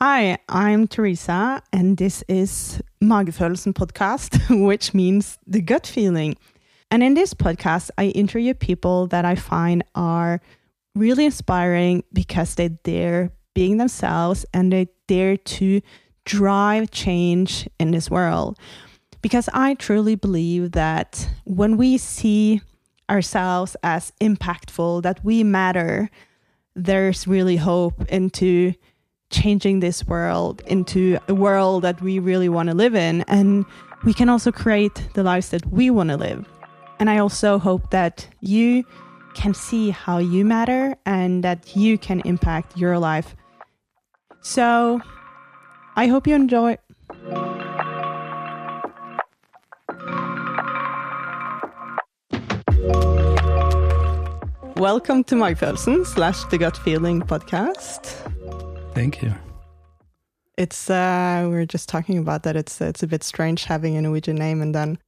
Hi, I'm Teresa, and this is Magefølelsen podcast, which means the gut feeling. And in this podcast, I interview people that I find are really inspiring because they dare being themselves and they dare to drive change in this world. Because I truly believe that when we see ourselves as impactful, that we matter, there's really hope into changing this world into a world that we really want to live in. And we can also create the lives that we want to live. And I also hope that you can see how you matter and that you can impact your life. So I hope you enjoy. Welcome to Magefølelsen slash The Gut Feeling podcast. Thank you. It's uh we were just talking about that. It's it's a bit strange having a Norwegian name and then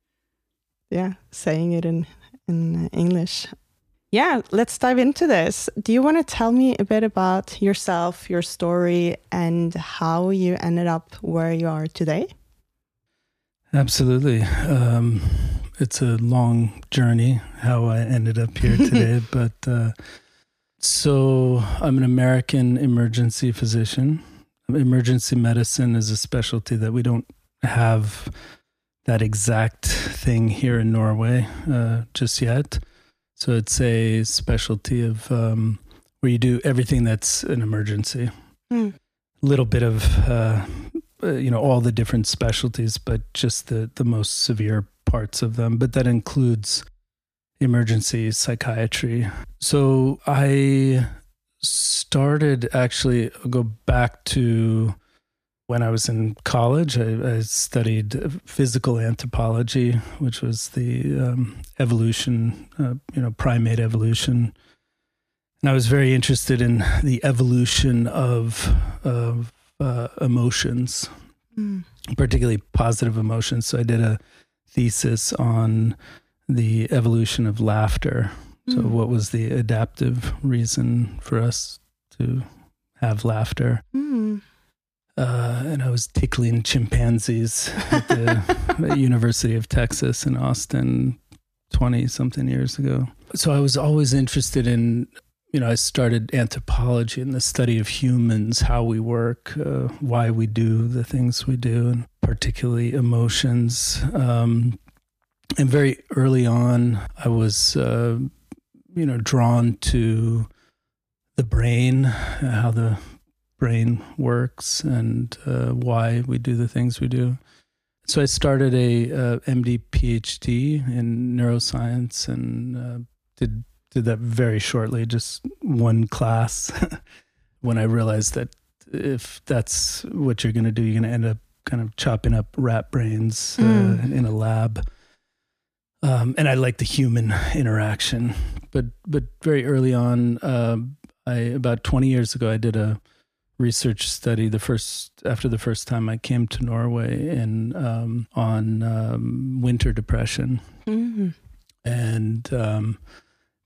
yeah, saying it in in English. Yeah, let's dive into this. Do you want to tell me a bit about yourself, your story, and how you ended up where you are today? Absolutely. Um, it's a long journey how I ended up here today, but uh, so I'm an American emergency physician. Emergency medicine is a specialty that we don't have that exact thing here in Norway uh, just yet. So it's a specialty of um, where you do everything that's an emergency. A mm. little bit of uh, uh, you know all the different specialties, but just the the most severe parts of them. But that includes emergency psychiatry. So I started actually go back to when I was in college. I, I studied physical anthropology, which was the um, evolution, uh, you know, primate evolution. And I was very interested in the evolution of of uh, emotions, mm. particularly positive emotions. So I did a thesis on the evolution of laughter. Mm. So, what was the adaptive reason for us to have laughter? Mm. Uh, and I was tickling chimpanzees at the University of Texas in Austin 20 something years ago. So, I was always interested in you know, I started anthropology and the study of humans, how we work, uh, why we do the things we do, and particularly emotions. Um, and very early on, I was, uh, you know, drawn to the brain, how the brain works, and uh, why we do the things we do. So I started a uh, MD PhD in neuroscience and uh, did did that very shortly, just one class. when I realized that if that's what you're going to do, you're going to end up kind of chopping up rat brains uh, mm. in a lab. Um, and I like the human interaction, but but very early on, uh, I about 20 years ago, I did a research study the first after the first time I came to Norway and um, on um, winter depression, mm-hmm. and um,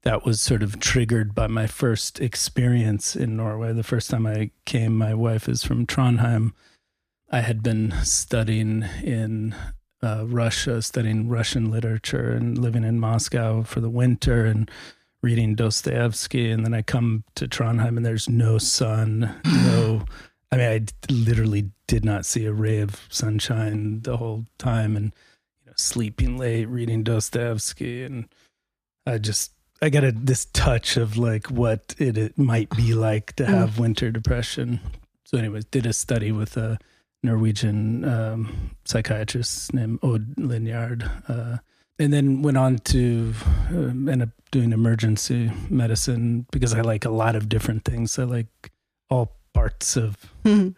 that was sort of triggered by my first experience in Norway. The first time I came, my wife is from Trondheim. I had been studying in uh, Russia, studying Russian literature and living in Moscow for the winter and reading Dostoevsky. And then I come to Trondheim and there's no sun, no. I mean, I literally did not see a ray of sunshine the whole time, and you know, sleeping late, reading Dostoevsky, and I just I got a this touch of like what it, it might be like to have mm. winter depression. So, anyways, did a study with a Norwegian um, psychiatrist named Odd Lingjærde, uh, and then went on to uh, end up doing emergency medicine because I like a lot of different things. I like all parts of mm.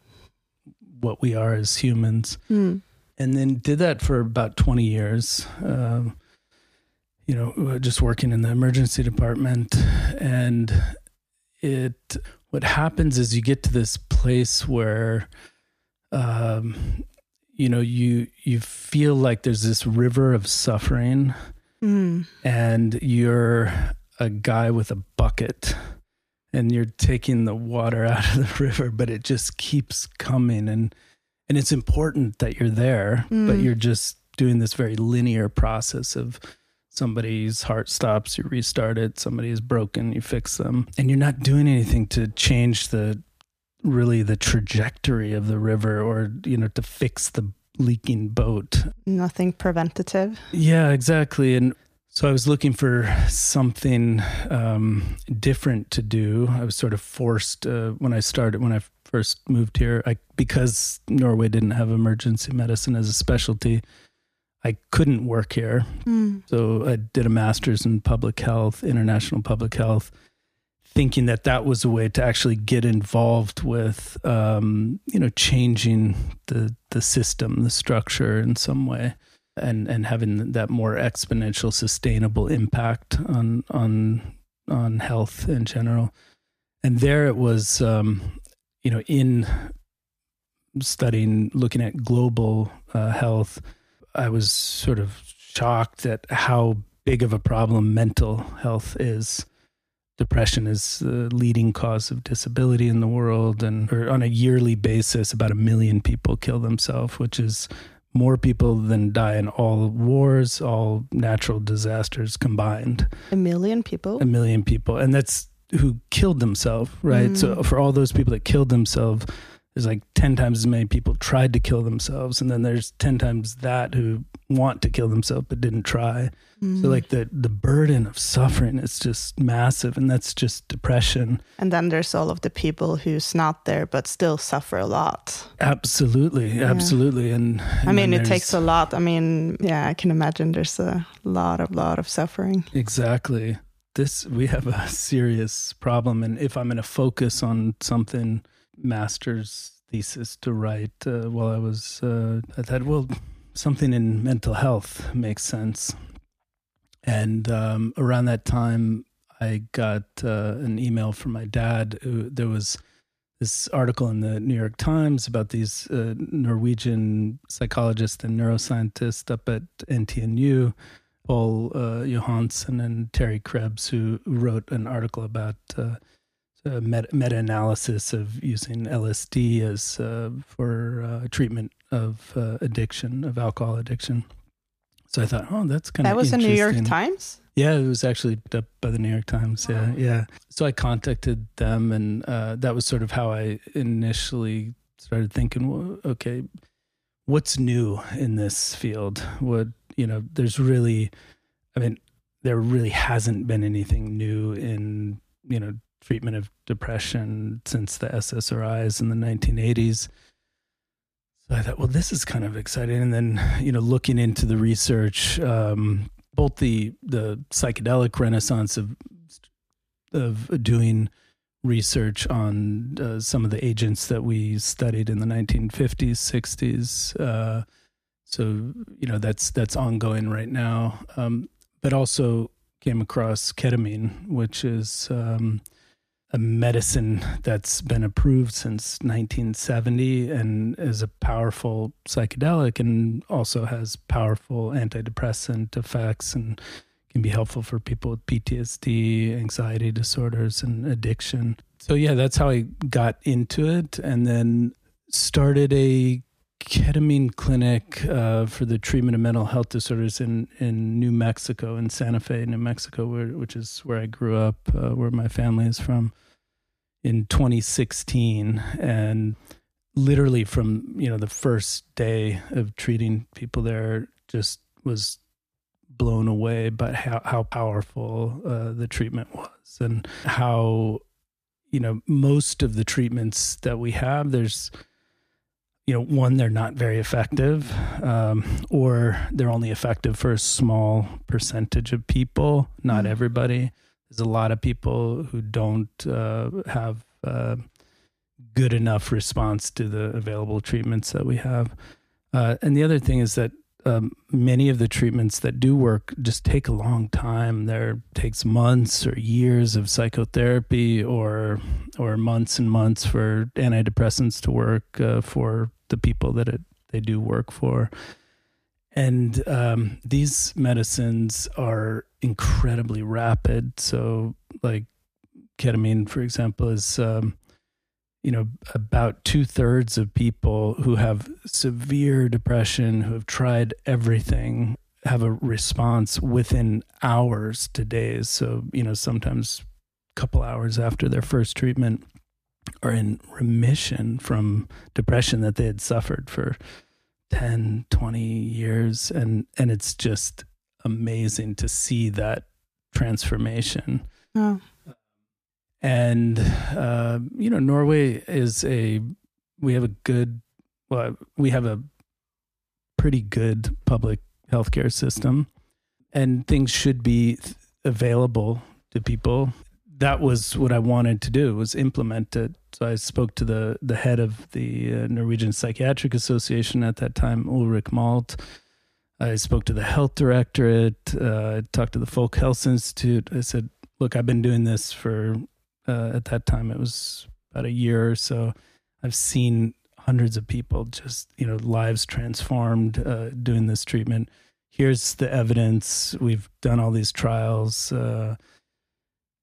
what we are as humans, mm. and then did that for about twenty years. Um, you know, uh, just working in the emergency department. And it, what happens is you get to this place where, um, you know, you, you feel like there's this river of suffering mm. and you're a guy with a bucket and you're taking the water out of the river, but it just keeps coming. And, and it's important that you're there, mm. but you're just doing this very linear process of somebody's heart stops, you restart it, somebody is broken, you fix them. And you're not doing anything to change the really the trajectory of the river or, you know, to fix the leaking boat. Nothing preventative. Yeah, exactly. And so I was looking for something um, different to do. I was sort of forced uh, when I started when I first moved here. I because Norway didn't have emergency medicine as a specialty. I couldn't work here, mm. so I did a master's in public health, international public health, thinking that that was a way to actually get involved with, um, you know, changing the the system, the structure in some way and and having that more exponential sustainable impact on on on health in general. And there it was um, you know in studying looking at global uh, health i was sort of shocked at how big of a problem mental health is depression is the leading cause of disability in the world and on a yearly basis about a million people kill themselves which is more people than die in all wars, all natural disasters combined. A million people? A million people. And that's who killed themselves, right? Mm. So for all those people that killed themselves, there's like 10 times as many people tried to kill themselves and then there's 10 times that who want to kill themselves but didn't try. Mm. so like the the burden of suffering is just massive and that's just depression. And then there's all of the people who's not there but still suffer a lot. Absolutely yeah. absolutely and, and i mean it takes a lot. I mean yeah i can imagine there's a lot of lot of suffering. Exactly. This we have a serious problem and if i'm going to focus on something master's thesis to write uh, while I was. Uh, I thought, well, something in mental health makes sense. And um, around that time, I got uh, an email from my dad. there was this article in the New York Times about these uh, Norwegian psychologists and neuroscientists up at NTNU, Paul uh, Johansen and Teri Krebs, who wrote an article about uh, a meta analysis of using LSD as uh, for uh, treatment of uh, addiction, of alcohol addiction. So I thought, oh, that's kind of that was the New York Times. Yeah, it was actually up by the New York Times. Yeah, yeah. So I contacted them, and uh, that was sort of how I initially started thinking. Well, okay, what's new in this field? What you know? There's really, I mean, there really hasn't been anything new in you know treatment of depression since the SSRIs in the 1980s. So I thought, well, this is kind of exciting. And then, you know, looking into the research, um, both the the psychedelic renaissance of of doing research on uh, some of the agents that we studied in the 1950s, 60s. Uh, so you know that's that's ongoing right now. Um, but also came across ketamine, which is um, a medicine that's been approved since 1970 and is a powerful psychedelic and also has powerful antidepressant effects and can be helpful for people with PTSD, anxiety disorders, and addiction. So, yeah, that's how I got into it and then started a ketamine clinic uh, for the treatment of mental health disorders in, in New Mexico, in Santa Fe, New Mexico, where, which is where I grew up, uh, where my family is from, in 2016. And literally from, you know, the first day of treating people there, just was blown away by how, how powerful uh, the treatment was and how, you know, most of the treatments that we have, there's, you know, one, they're not very effective, um, or they're only effective for a small percentage of people, not mm. everybody. There's a lot of people who don't uh, have uh, good enough response to the available treatments that we have. Uh, and the other thing is that um, many of the treatments that do work just take a long time. There takes months or years of psychotherapy, or or months and months for antidepressants to work uh, for the people that it, they do work for. And um, these medicines are incredibly rapid. So, like ketamine, for example, is um, you know about two thirds of people who have severe depression, who have tried everything, have a response within hours to days. So you know sometimes a couple hours after their first treatment are in remission from depression that they had suffered for 10 20 years and and it's just amazing to see that transformation. Oh. and uh, you know norway is a we have a good well we have a pretty good public healthcare system and things should be th- available to people. That was what i wanted to do was implement it so i spoke to the the head of the uh, norwegian psychiatric association at that time ulrik malt. I spoke to the health directorate uh, i talked to the folk health institute. I said look i've been doing this for uh, at that time it was about a year or so. I've seen hundreds of people just you know lives transformed uh, doing this treatment. Here's the evidence. We've done all these trials uh,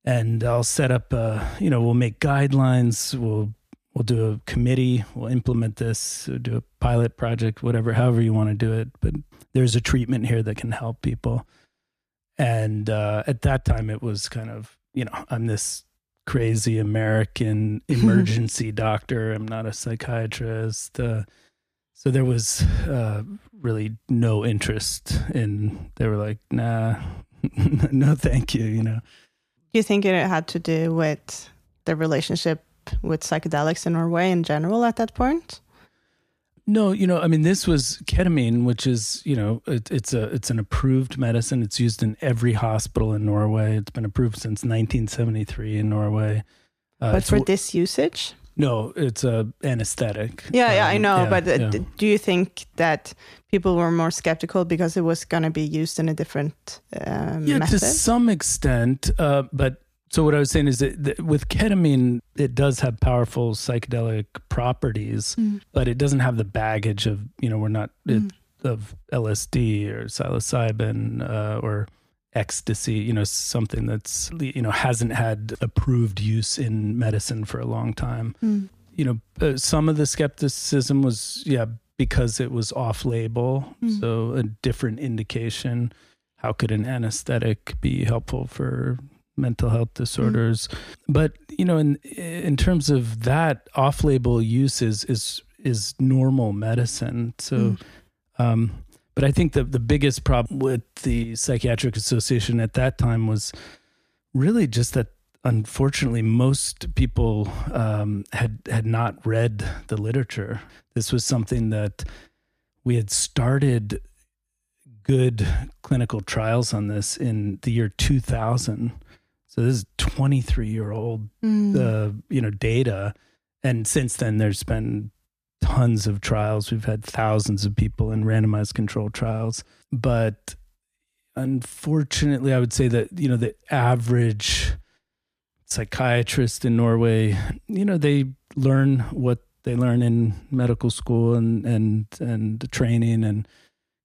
and i'll set up uh, you know we'll make guidelines. We'll we'll do a committee. We'll implement this. Do a pilot project whatever however you want to do it. But there's a treatment here that can help people. And uh, at that time it was kind of you know i'm this crazy american emergency doctor. I'm not a psychiatrist uh, so there was uh, really no interest in they were like nah no thank you you know you think it had to do with the relationship with psychedelics in Norway in general at that point? No, you know, I mean, this was ketamine, which is, you know, it, it's a it's an approved medicine. It's used in every hospital in Norway. It's been approved since 1973 in Norway. Uh, but for this usage? No, it's a anesthetic. Yeah, yeah, I Um, know. yeah, but uh, yeah. d- do you think that people were more skeptical because it was going to be used in a different um, yeah, method? to some extent. Uh, but so what I was saying is that, that with ketamine, it does have powerful psychedelic properties, Mm. but it doesn't have the baggage of you know we're not it, Mm. of LSD or psilocybin uh, or ecstasy. You know something that's you know hasn't had approved use in medicine for a long time. Mm. You know, uh, some of the skepticism was yeah because it was off label, Mm. so a different indication how could an anesthetic be helpful for mental health disorders but you know in in terms of that off-label use is is is normal medicine so Mm. um but i think the the biggest problem with the psychiatric association at that time was really just that unfortunately most people um had had not read the literature. This was something that we had started good clinical trials on this in the year 2000 so this is 23 year old Mm. uh, you know data. And since then there's been tons of trials. We've had thousands of people in randomized controlled trials. But unfortunately i would say that you know the average psychiatrist in norway you know they learn what they learn in medical school and and and the training and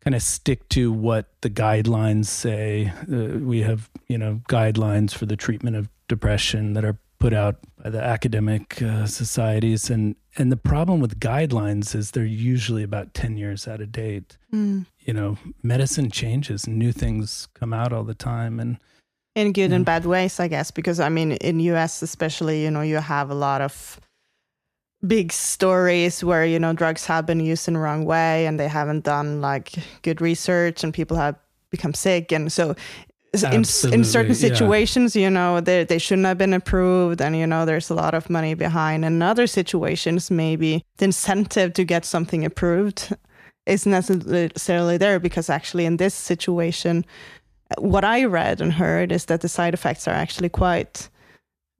kind of stick to what the guidelines say. Uh, we have you know guidelines for the treatment of depression that are put out by the academic uh, societies. And and the problem with guidelines is they're usually about 10 years out of date. Mm. you know medicine changes new things come out all the time and in good and bad ways, I guess, because I mean, in US especially, you know, you have a lot of big stories where you know drugs have been used in the wrong way and they haven't done like good research and people have become sick. And so in, in certain Absolutely, yeah. situations you know they, they shouldn't have been approved and you know there's a lot of money behind and in other situations maybe the incentive to get something approved isn't necessarily there because actually in this situation what i read and heard is that the side effects are actually quite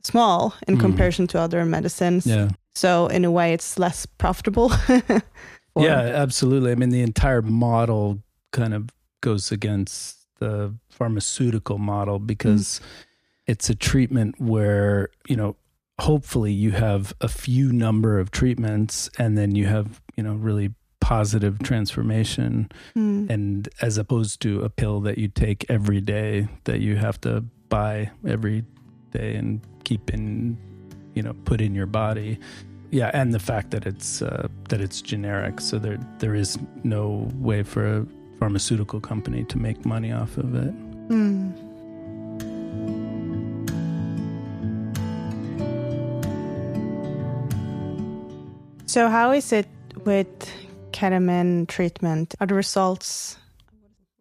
small in Mm. comparison to other medicines yeah so in a way, it's less profitable. yeah absolutely i mean the entire model kind of goes against the pharmaceutical model because it's a treatment where you know hopefully you have a few number of treatments and then you have you know really positive transformation Mm. and as opposed to a pill that you take every day that you have to buy every day and keep in, you know, put in your body. Yeah, and the fact that it's uh, that it's generic, so there there is no way for a pharmaceutical company to make money off of it. Mm. So, how is it with ketamine treatment? Are the results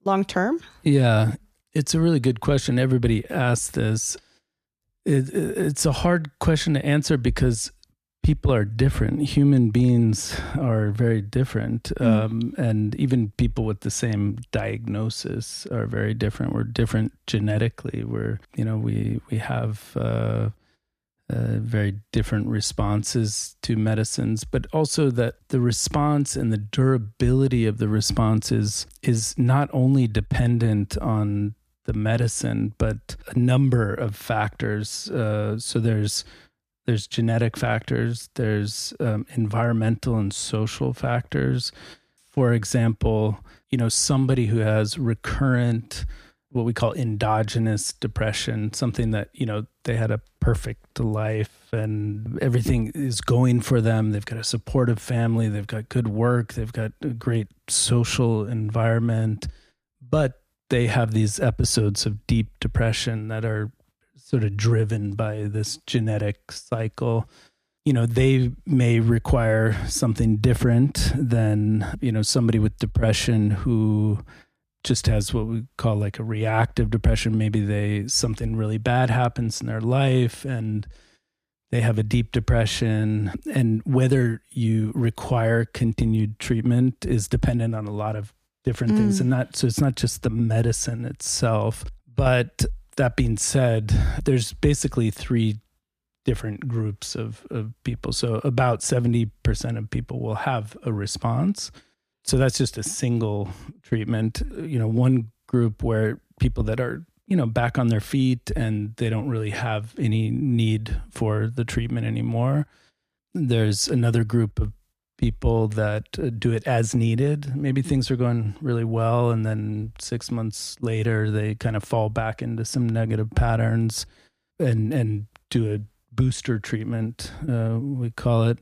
long term? Yeah, it's a really good question. Everybody asks this. It, it's a hard question to answer because people are different. Human beings are very different. Mm. Um, and even people with the same diagnosis are very different. We're different genetically. We're, you know, we, we have, uh, uh, very different responses to medicines, but also that the response and the durability of the responses is not only dependent on the medicine, but a number of factors. Uh, so there's there's genetic factors, there's um, environmental and social factors. For example, you know somebody who has recurrent what we call endogenous depression, something that, you know, they had a perfect life and everything is going for them. They've got a supportive family, they've got good work, they've got a great social environment, but they have these episodes of deep depression that are sort of driven by this genetic cycle. You know they may require something different than you know somebody with depression who just has what we call like a reactive depression. Maybe they something really bad happens in their life and they have a deep depression. And whether you require continued treatment is dependent on a lot of different mm. things and that so it's not just the medicine itself but that being said there's basically three different groups of, of people. So about 70% of people will have a response. So that's just a single treatment. You know one group where people that are you know back on their feet and they don't really have any need for the treatment anymore. There's another group of people that uh, do it as needed. Maybe things are going really well, and then six months later, they kind of fall back into some negative patterns, and and do a booster treatment, uh, we call it.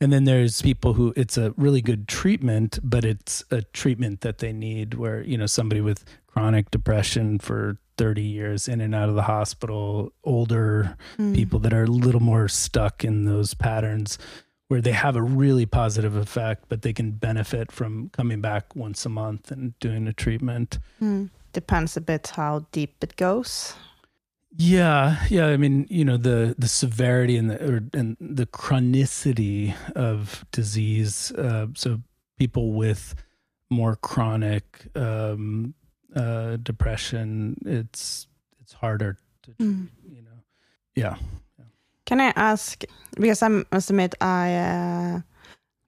And then there's people who it's a really good treatment, but it's a treatment that they need where, you know, somebody with chronic depression for 30 years in and out of the hospital, older mm. people that are a little more stuck in those patterns where they have a really positive effect, but they can benefit from coming back once a month and doing a treatment. Mm. Depends a bit how deep it goes. Yeah, yeah. I mean, you know, the the severity and the or, and the chronicity of disease. Uh, so people with more chronic um, uh, depression, it's it's harder to, mm. you know. Yeah. Can I ask because I must admit I uh,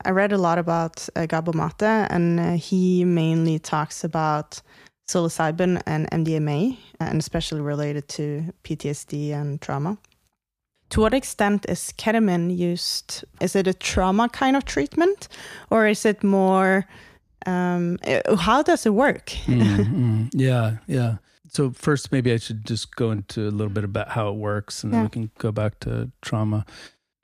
I read a lot about uh, Gabor Mate and uh, he mainly talks about psilocybin and MDMA and especially related to PTSD and trauma. To what extent is ketamine used? Is it a trauma kind of treatment or is it more um, uh, how does it work? mm, mm, yeah, yeah. So first, maybe I should just go into a little bit about how it works, and then we can go back to trauma.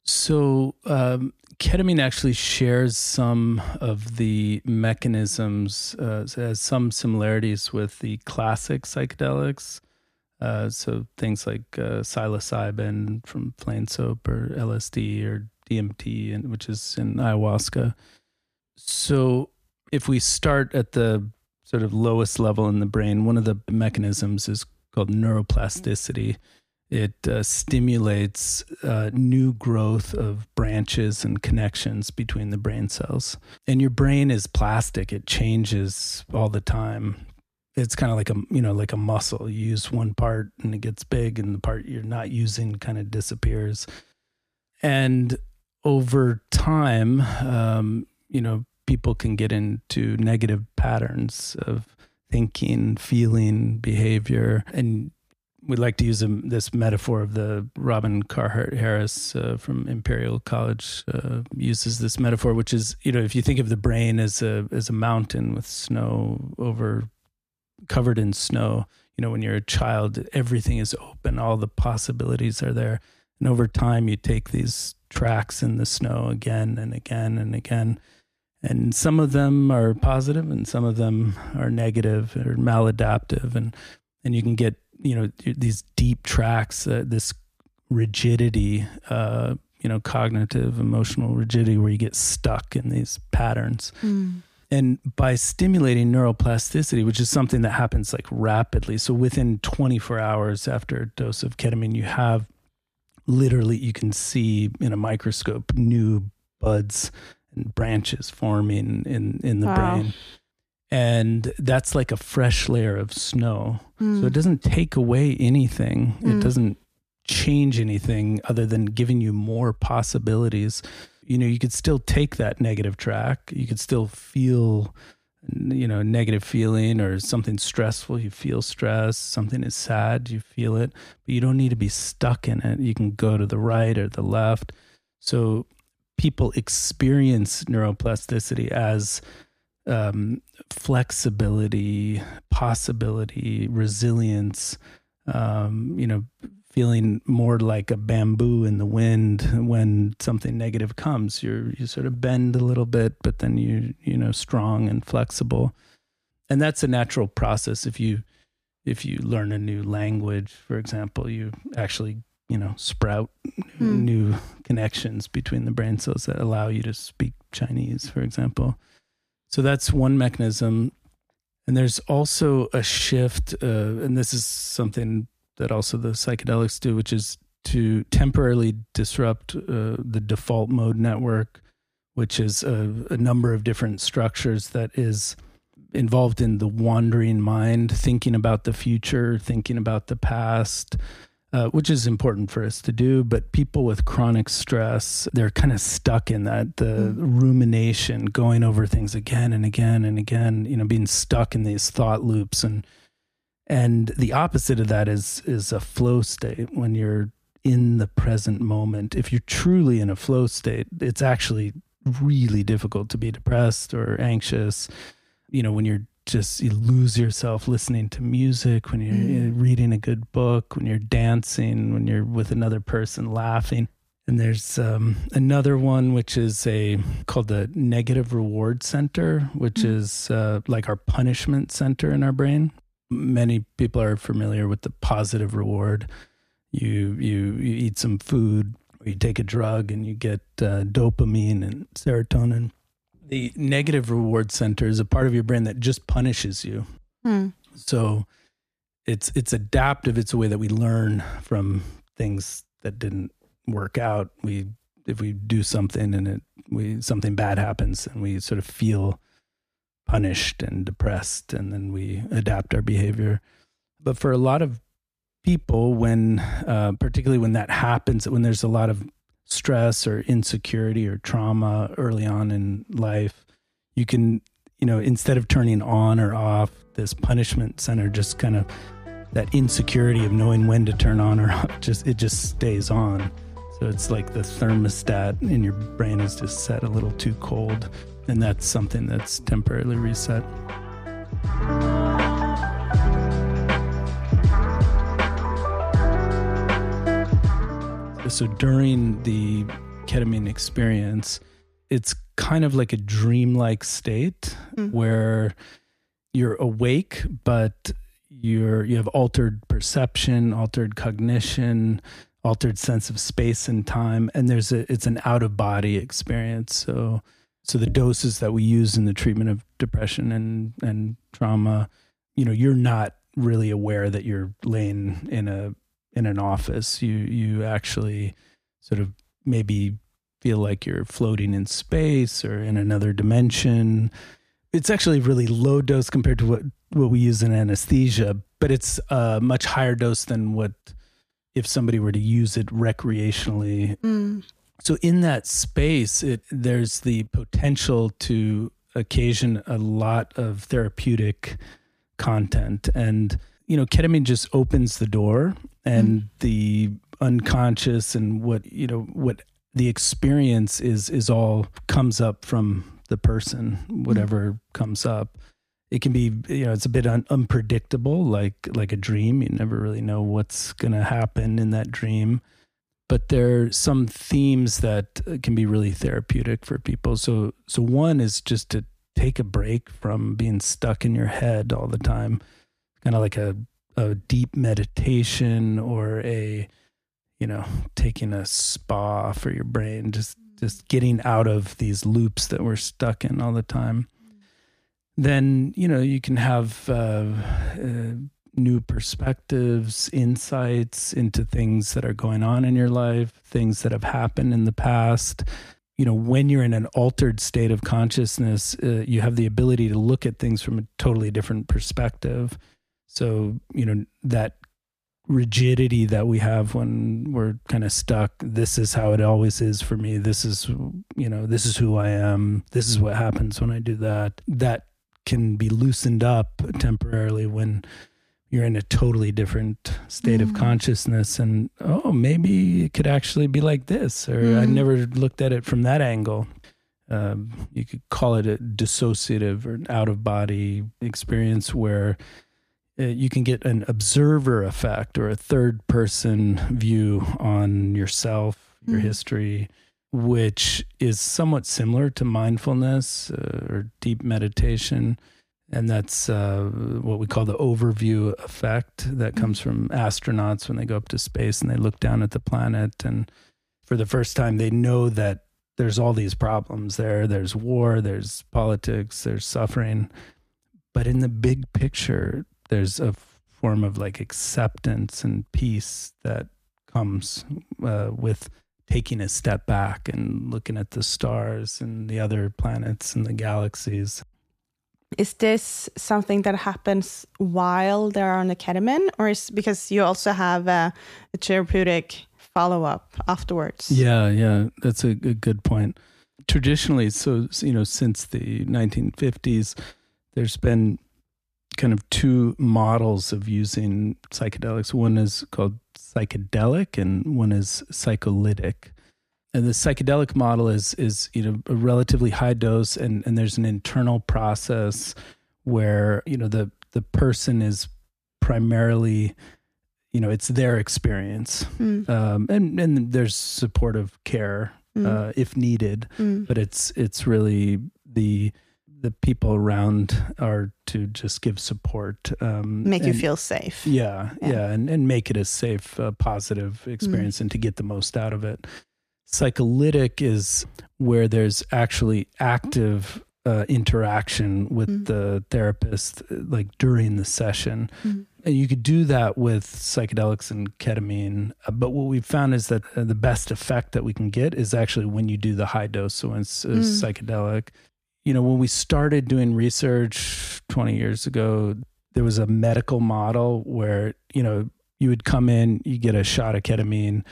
So um, ketamine actually shares some of the mechanisms, uh, has some similarities with the classic psychedelics. Uh, so things like uh, psilocybin from plain soap or LSD or DMT, and which is in ayahuasca. So if we start at the sort of lowest level in the brain, one of the mechanisms is called neuroplasticity. It uh, stimulates uh, new growth of branches and connections between the brain cells. And your brain is plastic; it changes all the time. It's kind of like a you know like a muscle. You use one part and it gets big, and the part you're not using kind of disappears. And over time, um, you know, people can get into negative patterns of thinking, feeling, behavior. And we like to use a, this metaphor of the Robin Carhart Harris uh, from Imperial College uh, uses this metaphor, which is you know if you think of the brain as a as a mountain with snow over covered in snow, you know when you're a child, everything is open, all the possibilities are there. And over time, you take these tracks in the snow again and again and again. And some of them are positive and some of them are negative or maladaptive. And, and you can get, you know, these deep tracks, uh, this rigidity, uh, you know, cognitive, emotional rigidity where you get stuck in these patterns. Mm. And by stimulating neuroplasticity, which is something that happens like rapidly, so within 24 hours after a dose of ketamine, you have literally, you can see in a microscope new buds branches forming in, in the wow. brain. And that's like a fresh layer of snow. Mm. So it doesn't take away anything. Mm. It doesn't change anything other than giving you more possibilities you know, you could still take that negative track. You could still feel, you know, negative feeling or something stressful. You feel stress. Something is sad. You feel it, but you don't need to be stuck in it. You can go to the right or the left. So people experience neuroplasticity as um, flexibility, possibility, resilience. Um, you know, feeling more like a bamboo in the wind when something negative comes. You're you sort of bend a little bit, but then you you know strong and flexible, and that's a natural process. If you if you learn a new language, for example, you actually you know sprout mm. new connections between the brain cells that allow you to speak Chinese, for example. So that's one mechanism. And there's also a shift, uh, and this is something that also the psychedelics do, which is to temporarily disrupt uh, the default mode network, which is a, a, number of different structures that is involved in the wandering mind, thinking about the future, thinking about the past. Uh, which is important for us to do, but people with chronic stress, they're kind of stuck in that the mm. rumination, going over things again and again and again, you know, being stuck in these thought loops and and the opposite of that is is a flow state when you're in the present moment. If you're truly in a flow state, it's actually really difficult to be depressed or anxious. You know, when you're just you lose yourself listening to music, when you're mm. reading a good book, when you're dancing, when you're with another person laughing. And there's um, another one which is a called the negative reward center, which mm. is uh, like our punishment center in our brain many people are familiar with the positive reward. You you you eat some food, or you take a drug, and you get uh, dopamine and serotonin. The negative reward center is a part of your brain that just punishes you. Hmm. So it's it's adaptive. It's a way that we learn from things that didn't work out. We if we do something and it we something bad happens and we sort of feel punished and depressed, and then we adapt our behavior. But for a lot of people, when uh, particularly when that happens, when there's a lot of stress or insecurity or trauma early on in life, you can, you know, instead of turning on or off this punishment center, just kind of that insecurity of knowing when to turn on or off, just it just stays on. So it's like the thermostat in your brain is just set a little too cold and that's something that's temporarily reset. So during the ketamine experience, it's kind of like a dreamlike state mm. where you're awake, but you're you have altered perception, altered cognition, altered sense of space and time, and there's a it's an out of body experience. So so the doses that we use in the treatment of depression and and trauma, you know, you're not really aware that you're laying in a in an office. You you actually sort of maybe feel like you're floating in space or in another dimension. It's actually really low dose compared to what what we use in anesthesia, but it's a much higher dose than what if somebody were to use it recreationally. Mm. So in that space, it there's the potential to occasion a lot of therapeutic content and you know ketamine just opens the door and mm. the unconscious and what you know what the experience is is all comes up from the person whatever mm. comes up it can be you know it's a bit un- unpredictable like like a dream you never really know what's going to happen in that dream but there are some themes that can be really therapeutic for people. So, so one is just to take a break from being stuck in your head all the time, kind of like a, a deep meditation or a, you know, taking a spa for your brain, just just getting out of these loops that we're stuck in all the time. Then you know you can have uh, uh, new perspectives, insights into things that are going on in your life, things that have happened in the past. You know, when you're in an altered state of consciousness, uh, you have the ability to look at things from a totally different perspective. So, you know, that rigidity that we have when we're kind of stuck, this is how it always is for me. This is, you know, this is who I am. This is what happens when I do that. That can be loosened up temporarily when you're in a totally different state mm. of consciousness and oh maybe it could actually be like this or mm. i never looked at it from that angle um, you could call it a dissociative or out of body experience where you can get an observer effect or a third person view on yourself your mm. history which is somewhat similar to mindfulness uh, or deep meditation. And that's uh, what we call the overview effect that comes from astronauts when they go up to space and they look down at the planet. And for the first time they know that there's all these problems there. There's war there's politics there's suffering. But in the big picture there's a form of like acceptance and peace that comes uh, with taking a step back and looking at the stars and the other planets and the galaxies is this something that happens while they're on the ketamine, or is because you also have a, a therapeutic follow up afterwards? Yeah, yeah, that's a, a good point. Traditionally, so you know, since the 1950s, there's been kind of two models of using psychedelics. One is called psychedelic, and one is psycholytic and the psychedelic model is is you know a relatively high dose and and there's an internal process where you know the the person is primarily you know it's their experience mm. um, and and there's supportive care mm. uh, if needed mm. but it's it's really the the people around are to just give support um, make and, you feel safe yeah yeah, yeah and, and make it a safe uh, positive hmm. experience and to get the most out of it Psycholytic is where there's actually active uh, interaction with mm the therapist, like during the session. mm And you could do that with psychedelics and ketamine. Uh, but what we've found is that uh, the best effect that we can get is actually when you do the high dose. So when it's uh, mm. psychedelic. You know, when we started doing research 20 years ago, there was a medical model where, you know, you would come in, you get a shot of ketamine,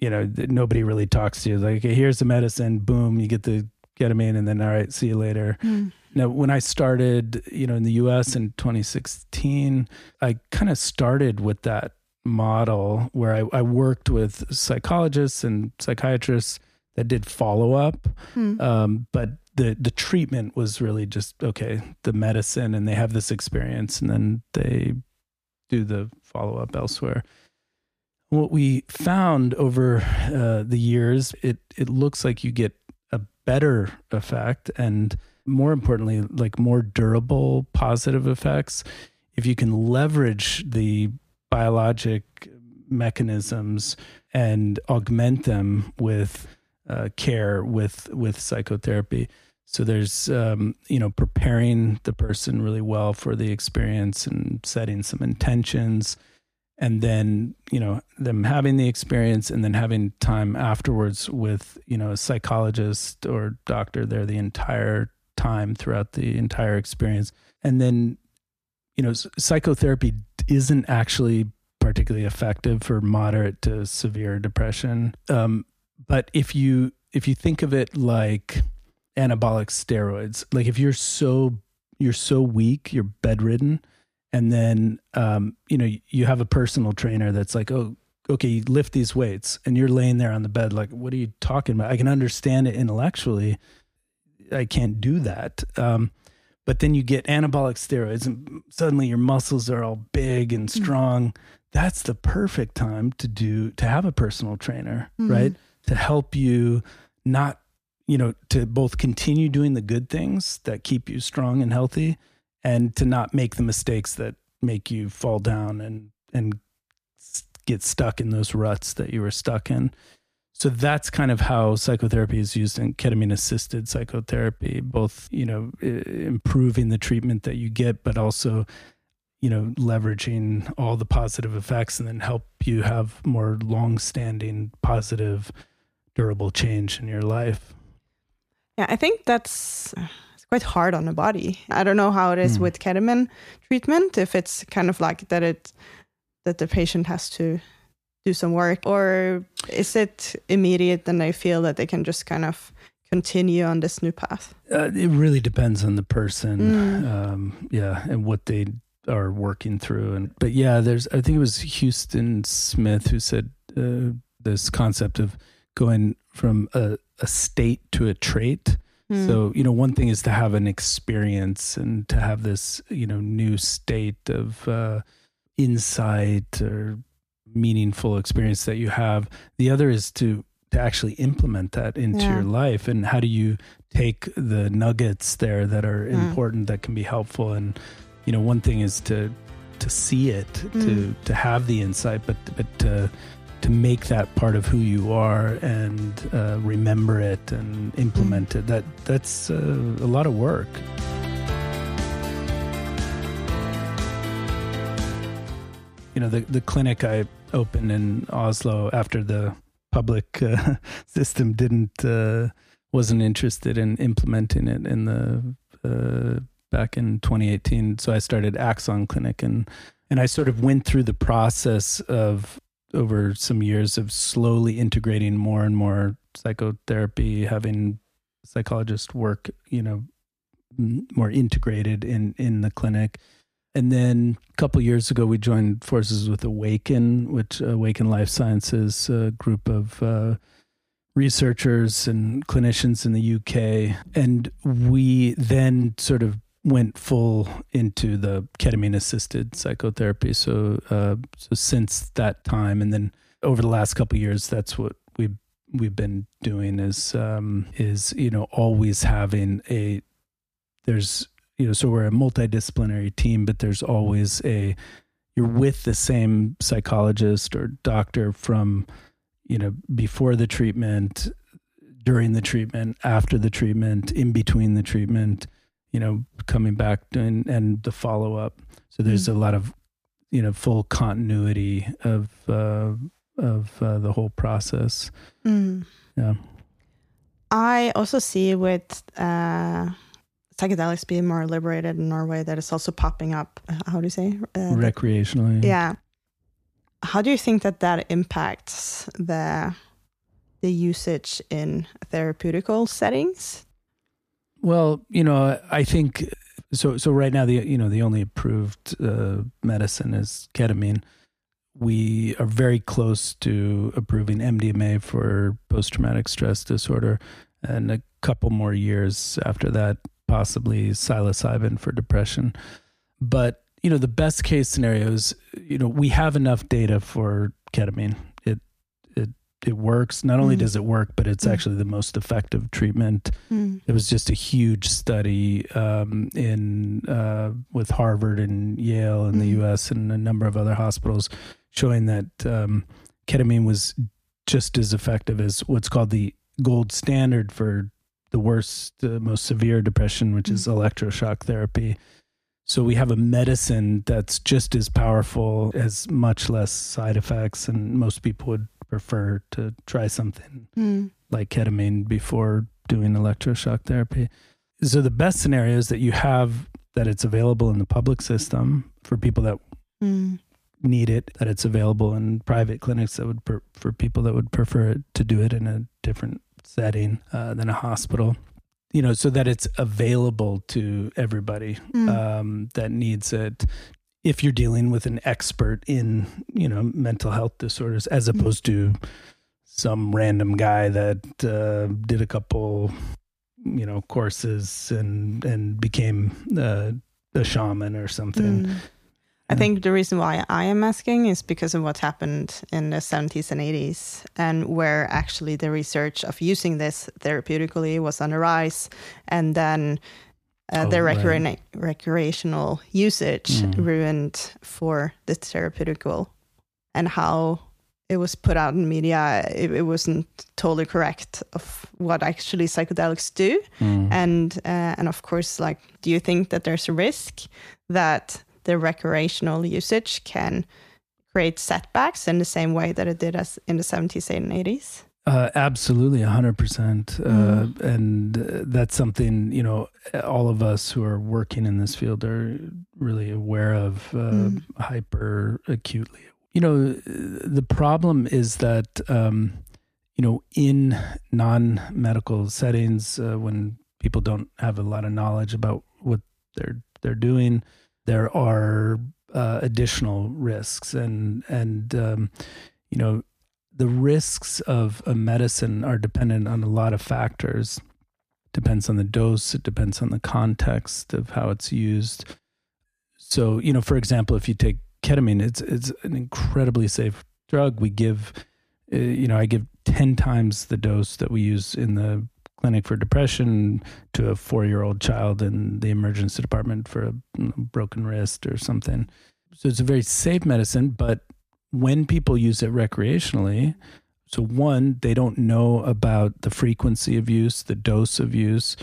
you know, nobody really talks to you. Like, okay, here's the medicine, boom, you get the ketamine, and then all right, see you later. Mm. Now, when I started, you know, in the U.S. in 2016, I kind of started with that model where I, I, worked with psychologists and psychiatrists that did follow up, mm. um, but the the treatment was really just okay, the medicine, and they have this experience, and then they do the follow up elsewhere. What we found over uh, the years, it it looks like you get a better effect, and more importantly, like more durable positive effects if you can leverage the biologic mechanisms and augment them with uh, care with with psychotherapy. So there's um, you know preparing the person really well for the experience and setting some intentions and then you know them having the experience and then having time afterwards with you know a psychologist or doctor there the entire time throughout the entire experience and then you know psychotherapy isn't actually particularly effective for moderate to severe depression um, but if you if you think of it like anabolic steroids like if you're so you're so weak you're bedridden and then um, you know you have a personal trainer that's like oh okay lift these weights and you're laying there on the bed like what are you talking about i can understand it intellectually i can't do that um, but then you get anabolic steroids and suddenly your muscles are all big and Mm. strong. That's the perfect time to do to have a personal trainer, Mhm. right? To help you not, you know, to both continue doing the good things that keep you strong and healthy and to not make the mistakes that make you fall down and and get stuck in those ruts that you were stuck in. So that's kind of how psychotherapy is used in ketamine assisted psychotherapy, both, you know, improving the treatment that you get, but also, you know, leveraging all the positive effects and then help you have more long standing, positive, durable change in your life. Yeah, I think that's it's quite hard on the body. I don't know how it is Hmm. with ketamine treatment. If it's kind of like that, it that the patient has to do some work, or is it immediate and they feel that they can just kind of continue on this new path? Uh, it really depends on the person, Mm. um, yeah, and what they are working through. And but yeah, there's I think it was Huston Smith who said uh, this concept of going from a, a state to a trait. Mm. So you know, one thing is to have an experience and to have this you know new state of uh, insight or meaningful experience that you have. The other is to to actually implement that into Yeah. your life. And how do you take the nuggets there that are Mm. important that can be helpful? And you know, one thing is to to see it, to Mm. to have the insight, but but to to make that part of who you are and uh, remember it and implement it. That that's uh, a lot of work. You know, the the clinic I opened in Oslo after the public uh, system didn't uh, wasn't interested in implementing it in the uh, back in 2018. So I started Axon Clinic and and I sort of went through the process of over some years of slowly integrating more and more psychotherapy, having psychologists work, you know, more integrated in in the clinic. And then a couple years ago, we joined forces with Awakn, which Awakn Life Sciences, a group of uh, researchers and clinicians in the UK. And we then sort of went full into the ketamine assisted psychotherapy. So, uh, so since that time, and then over the last couple years, that's what we've we've been doing is um, is you know always having a there's you know so we're a multidisciplinary team, but there's always a you're with the same psychologist or doctor from you know before the treatment during the treatment after the treatment in between the treatment you know coming back and and the follow up so there's a lot of you know full continuity of uh of uh, the whole process Mm. yeah I also see with uh, psychedelics being more liberated in Norway that it's also popping up. uh, How do you say? Uh, that- recreationally yeah. How do you think that that impacts the the usage in therapeutical settings? Well, you know, I think so. So right now, the you know the only approved uh, medicine is ketamine. We are very close to approving MDMA for post traumatic stress disorder, and a couple more years after that, possibly psilocybin for depression. But you know, the best case scenario is you know we have enough data for ketamine. It works. Not only Mhm. does it work, but it's Mm. actually the most effective treatment Mm. it was just a huge study um, in uh, with Harvard and Yale in the Mhm. U.S. and a number of other hospitals, showing that um, ketamine was just as effective as what's called the gold standard for the worst, uh, most severe depression, which is electroshock therapy. So we have a medicine that's just as powerful, has much less side effects, and most people would prefer to try something Mm. like ketamine before doing electroshock therapy. So the best scenario is that you have that it's available in the public system for people that Mm. need it, that it's available in private clinics that would per, for people that would prefer it to do it in a different setting uh, than a hospital. You know, so that it's available to everybody Mm. um, that needs it. If you're dealing with an expert in, you know, mental health disorders, as opposed to some random guy that uh, did a couple, you know courses and and became uh, a shaman or something. Mm. I think the reason why I am asking is because of what happened in the 70s and 80s, and where actually the research of using this therapeutically was on the rise, and then uh, Oh, the right. recreational usage Mm. ruined for the therapeutical, and how it was put out in media. It, it wasn't totally correct of what actually psychedelics do Mm. and uh, and of course like do you think that there's a risk that the recreational usage can create setbacks in the same way that it did us in the 70s and 80s Uh, absolutely, hundred percent, uh, Mm. and uh, that's something you know all of us who are working in this field are really aware of uh, Mm. hyper acutely. You know, the problem is that um, you know in non medical settings uh, when people don't have a lot of knowledge about what they're they're doing, there are uh, additional risks and and um, you know the risks of a medicine are dependent on a lot of factors. Depends on the dose. It depends on the context of how it's used. So, you know, for example, if you take ketamine, it's it's an incredibly safe drug. We give, uh, you know, I give ten times the dose that we use in the clinic for depression to a four-year-old child in the emergency department for a broken wrist or something. So it's a very safe medicine, but when people use it recreationally, so one, they don't know about the frequency of use, the dose of use.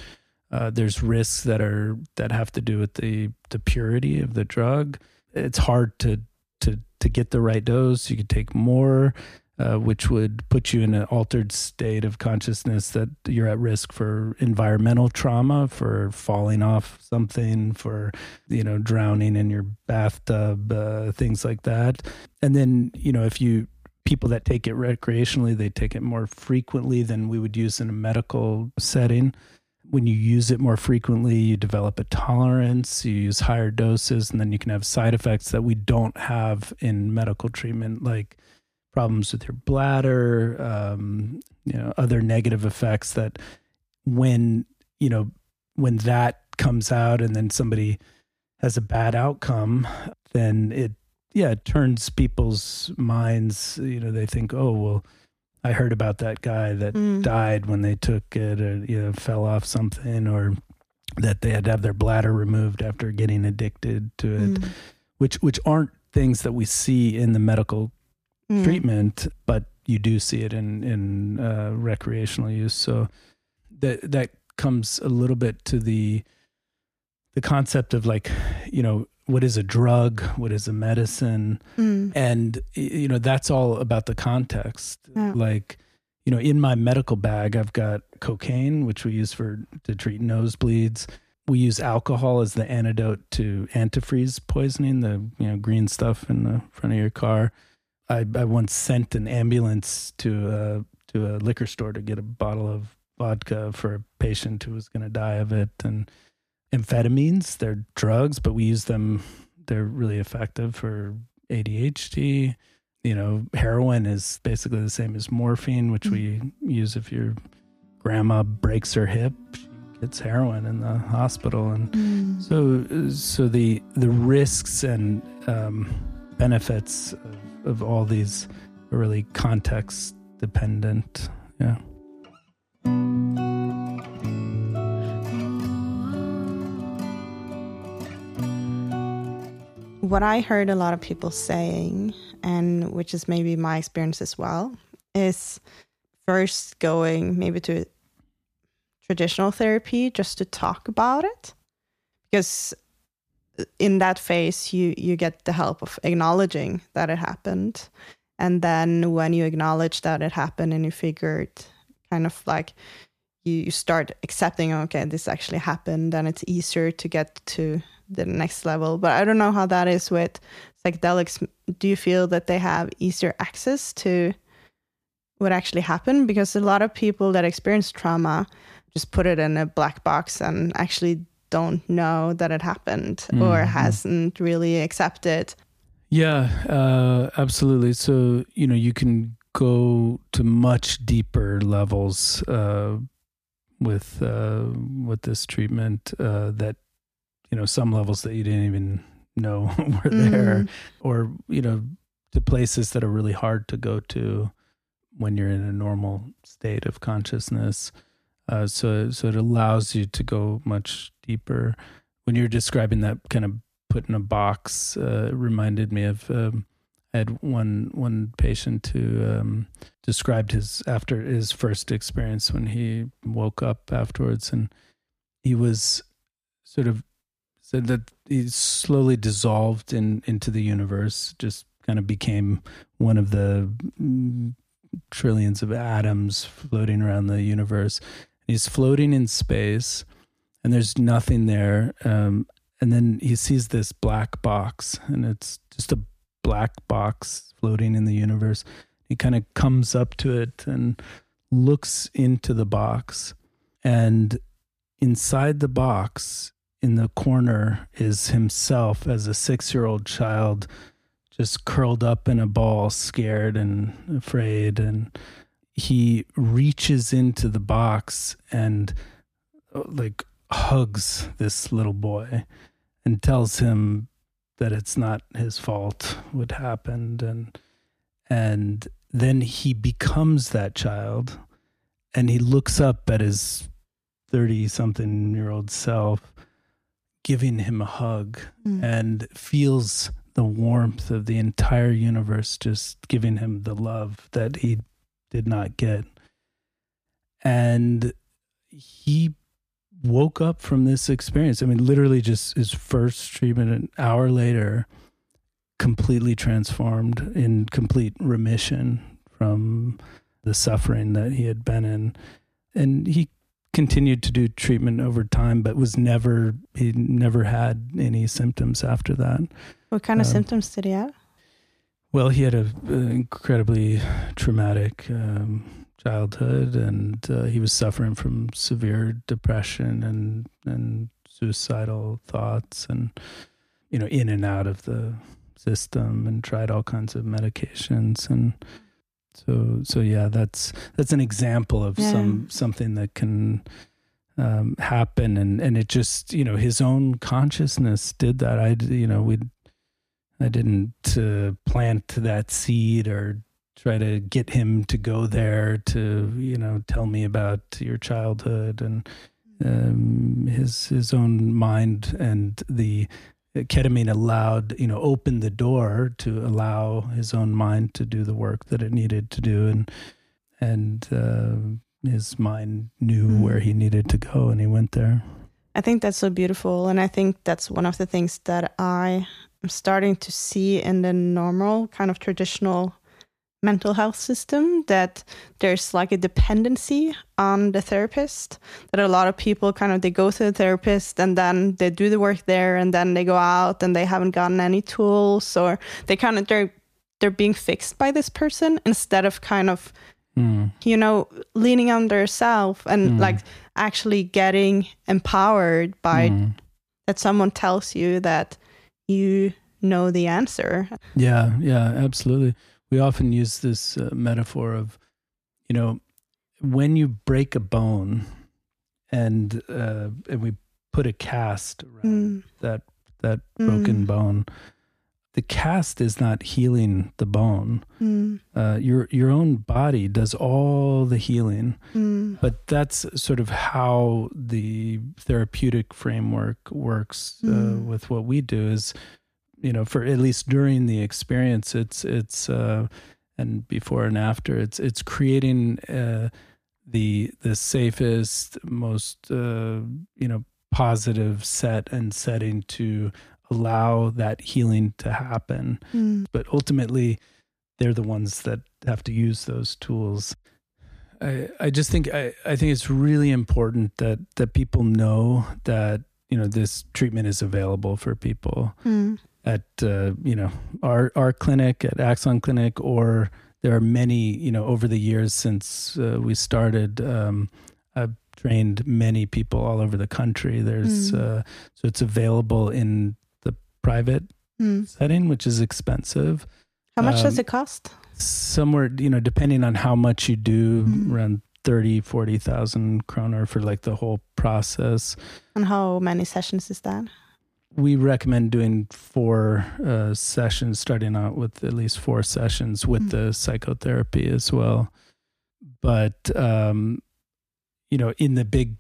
Uh, there's risks that are that have to do with the the purity of the drug. It's hard to to to get the right dose. You could take more, uh, which would put you in an altered state of consciousness that you're at risk for environmental trauma, for falling off something, for you know drowning in your bathtub, uh, things like that. And then you know if you people that take it recreationally, they take it more frequently than we would use in a medical setting. When you use it more frequently, you develop a tolerance, you use higher doses, and then you can have side effects that we don't have in medical treatment, like problems with your bladder, um, you know, other negative effects that when, you know, when that comes out and then somebody has a bad outcome, then it yeah, it turns people's minds, you know, they think, "Oh, well, I heard about that guy that Mm. died when they took it or you know, fell off something or that they had to have their bladder removed after getting addicted to it." Mm. Which which aren't things that we see in the medical Mm. treatment, but you do see it in in uh, recreational use. So that that comes a little bit to the the concept of like, you know, what is a drug, what is a medicine, Mm. and you know that's all about the context. Yeah. Like, you know, in my medical bag, I've got cocaine, which we use for to treat nosebleeds. We use alcohol as the antidote to antifreeze poisoning, the you know green stuff in the front of your car. I, I once sent an ambulance to a, to a liquor store to get a bottle of vodka for a patient who was going to die of it. And amphetamines, they're drugs, but we use them. They're really effective for ADHD. You know, heroin is basically the same as morphine, which we use if your grandma breaks her hip. She gets heroin in the hospital, and Mm. so, so the the risks and um, benefits of, of all these really context dependent. Yeah. what I heard a lot of people saying, and which is maybe my experience as well, is first going maybe to traditional therapy just to talk about it. Because in that phase you you get the help of acknowledging that it happened. And then when you acknowledge that it happened and you figure it kind of like you, you start accepting, okay, this actually happened, and it's easier to get to the next level. But I don't know how that is with psychedelics. Do you feel that they have easier access to what actually happened? Because a lot of people that experience trauma just put it in a black box and actually don't know that it happened or Mhm. hasn't really accepted. Yeah, uh, absolutely. So, you know, you can go to much deeper levels uh, with uh, with this treatment uh, that you know some levels that you didn't even know were there, Mm. or you know to places that are really hard to go to when you're in a normal state of consciousness. Uh, so so it allows you to go much deeper. When you're describing that kind of put in a box, uh, reminded me of. Um, I had one one patient who um, described his after his first experience when he woke up afterwards, and he was sort of said that he slowly dissolved in into the universe, just kind of became one of the mm, trillions of atoms floating around the universe. He's floating in space, and there's nothing there. Um, and then he sees this black box, and it's just a black box floating in the universe. He kind of comes up to it and looks into the box. And inside the box, in the corner, is himself as a six year old child, just curled up in a ball, scared and afraid. And he reaches into the box and, uh, like, hugs this little boy and tells him that it's not his fault what happened and and then he becomes that child and he looks up at his 30 something year old self giving him a hug Mm. and feels the warmth of the entire universe just giving him the love that he did not get and he woke up from this experience. I mean, literally, just his first treatment, an hour later, completely transformed in complete remission from the suffering that he had been in. And he continued to do treatment over time, but was never, he never had any symptoms after that. What kind of Um, symptoms did he have? Well, he had a, an incredibly traumatic um, childhood, and uh, he was suffering from severe depression and and suicidal thoughts, and you know, in and out of the system, and tried all kinds of medications, and so so yeah, that's that's an example of Yeah. some something that can. Um, happen and and it just you know his own consciousness did that I you know we I didn't uh, plant that seed or try to get him to go there to you know tell me about your childhood and um, his his own mind and the ketamine allowed you know opened the door to allow his own mind to do the work that it needed to do and and uh, his mind knew Mm. where he needed to go and he went there I think that's so beautiful. And I think that's one of the things that I am starting to see in the normal, kind of traditional mental health system that there's like a dependency on the therapist that a lot of people kind of they go to the therapist and then they do the work there and then they go out and they haven't gotten any tools or they kind of they're they're being fixed by this person instead of kind of Mm. you know leaning on their self and Mm. like actually getting empowered by Mm. that someone tells you that you know the answer Yeah, yeah, absolutely. We often use this uh, metaphor of, you know, when you break a bone and uh, and we put a cast around Mm. that that broken Mm. bone, the cast is not healing the bone. Mm, Uh, your your own body does all the healing, mm, but that's sort of how the therapeutic framework works uh, Mm. with what we do is you know for at least during the experience it's it's uh and before and after it's it's creating uh the the safest most uh you know positive set and setting to allow that healing to happen mm. but ultimately they're the ones that have to use those tools. I I just think I, I think it's really important that that people know that you know this treatment is available for people Mm. At uh, you know our our clinic at Axon Clinic or there are many you know over the years since uh, we started um, I've trained many people all over the country there's Mm. uh, so it's available in the private Mm. setting which is expensive how much does Um, it cost somewhere you know depending on how much you do Mm. around 30, 40,000 kroner for like the whole process. And how many sessions is that? We recommend doing four uh, sessions, starting out with at least four sessions with mm. the psychotherapy as well. But, um, you know, in the big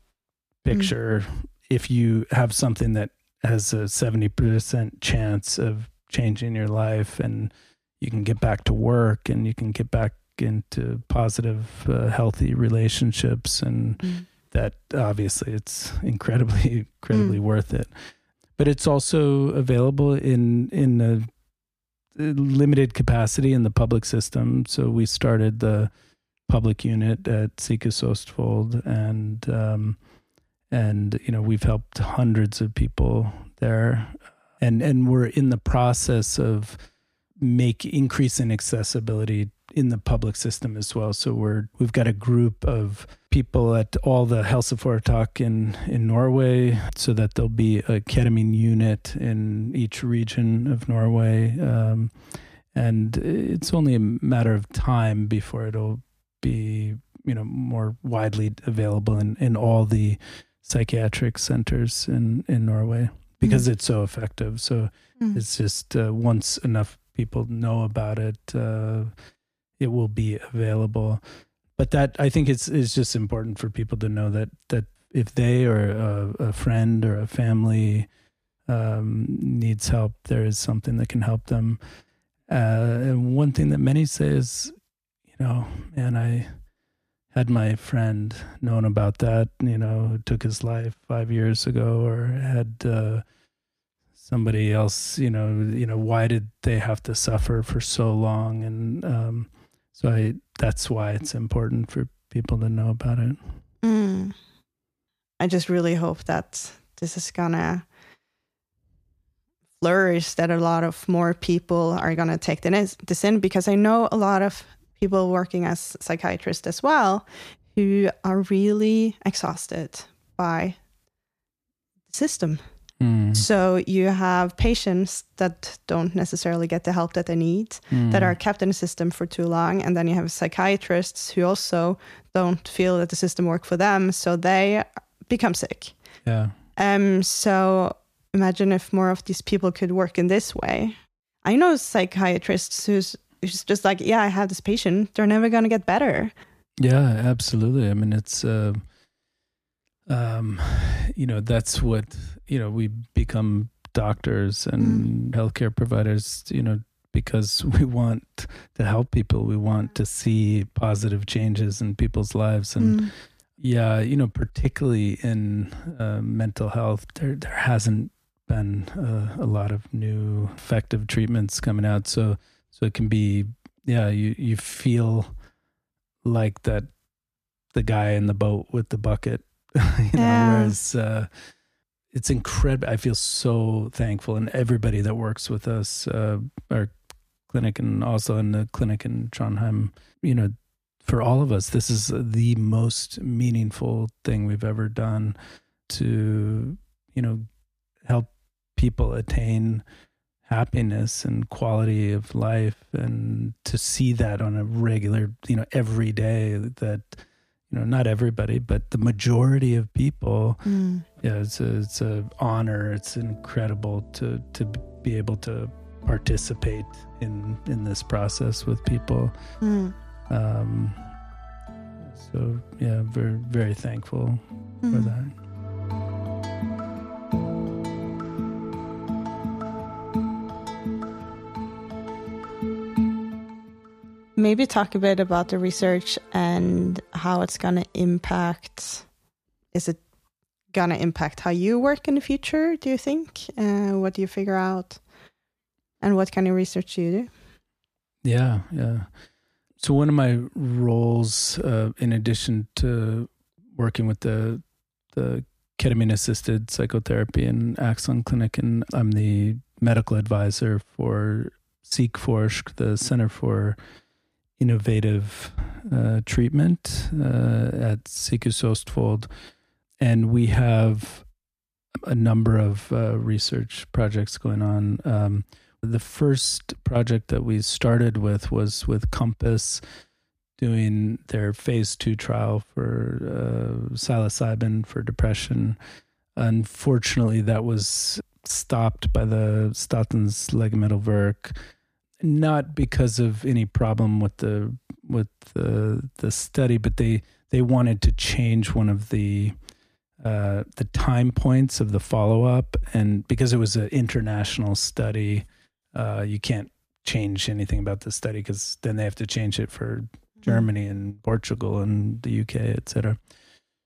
picture, mm. if you have something that has a 70% chance of changing your life and you can get back to work and you can get back into positive, uh, healthy relationships, and mm. that obviously it's incredibly, incredibly mm. worth it. But it's also available in in a limited capacity in the public system. So we started the public unit at Sykehuset Østfold, and um, and you know we've helped hundreds of people there, and and we're in the process of make increase in accessibility in the public system as well. So we're we've got a group of people at all the Helseforetak in in Norway, so that there'll be a ketamine unit in each region of Norway, um, and it's only a matter of time before it'll be you know more widely available in in all the psychiatric centers in in Norway because mm. it's so effective. So mm. it's just uh, once enough people know about it. Uh, it will be available. But that I think it's is just important for people to know that that if they or a, a friend or a family um, needs help, there is something that can help them. Uh, and one thing that many say is, you know, man, I had my friend known about that, you know, who took his life five years ago, or had uh, somebody else, you know, you know, why did they have to suffer for so long? And um, so I that's why it's important for people to know about it. Mm. I just really hope that this is gonna flourish, that a lot of more people are gonna take this in because I know a lot of people working as psychiatrists as well who are really exhausted by the system Mm. So you have patients that don't necessarily get the help that they need, mm. that are kept in the system for too long, and then you have psychiatrists who also don't feel that the system works for them, so they become sick. Yeah. Um. So imagine if more of these people could work in this way. I know psychiatrists who's who's just like, yeah, I have this patient. They're never going to get better. Yeah, absolutely. I mean, it's. Uh, um, you know, that's what you know, we become doctors and mm. healthcare providers, you know, because we want to help people. We want to see positive changes in people's lives. And mm. yeah, you know, particularly in uh, mental health, there, there hasn't been uh, a lot of new effective treatments coming out. So, so it can be, yeah, you, you feel like that the guy in the boat with the bucket, you know, yeah. whereas, uh, it's incredible. I feel so thankful, and everybody that works with us, uh, our clinic and also in the clinic in Trondheim, you know, for all of us, this is the most meaningful thing we've ever done to, you know, help people attain happiness and quality of life and to see that on a regular, you know, every day that you know, not everybody, but the majority of people, mm. yeah, it's a, it's a honor. It's incredible to to be able to participate in in this process with people. Mm. Um, so yeah, very very thankful mm. for that. Maybe talk a bit about the research and how it's going to impact. Is it going to impact how you work in the future, do you think? Uh, what do you figure out? And what kind of research do you do? Yeah, yeah. So, one of my roles, uh, in addition to working with the, the ketamine assisted psychotherapy and Axon Clinic, and I'm the medical advisor for Psykforsk, the Center for innovative uh, treatment uh, at Sykehuset Østfold. And we have a number of uh, research projects going on. Um, the first project that we started with was with Compass doing their phase two trial for uh, psilocybin for depression. Unfortunately, that was stopped by the Statens Legemiddelverk, not because of any problem with the with the the study, but they they wanted to change one of the uh, the time points of the follow up, and because it was an international study, uh, you can't change anything about the study because then they have to change it for mm-hmm. Germany and Portugal and the UK, etc.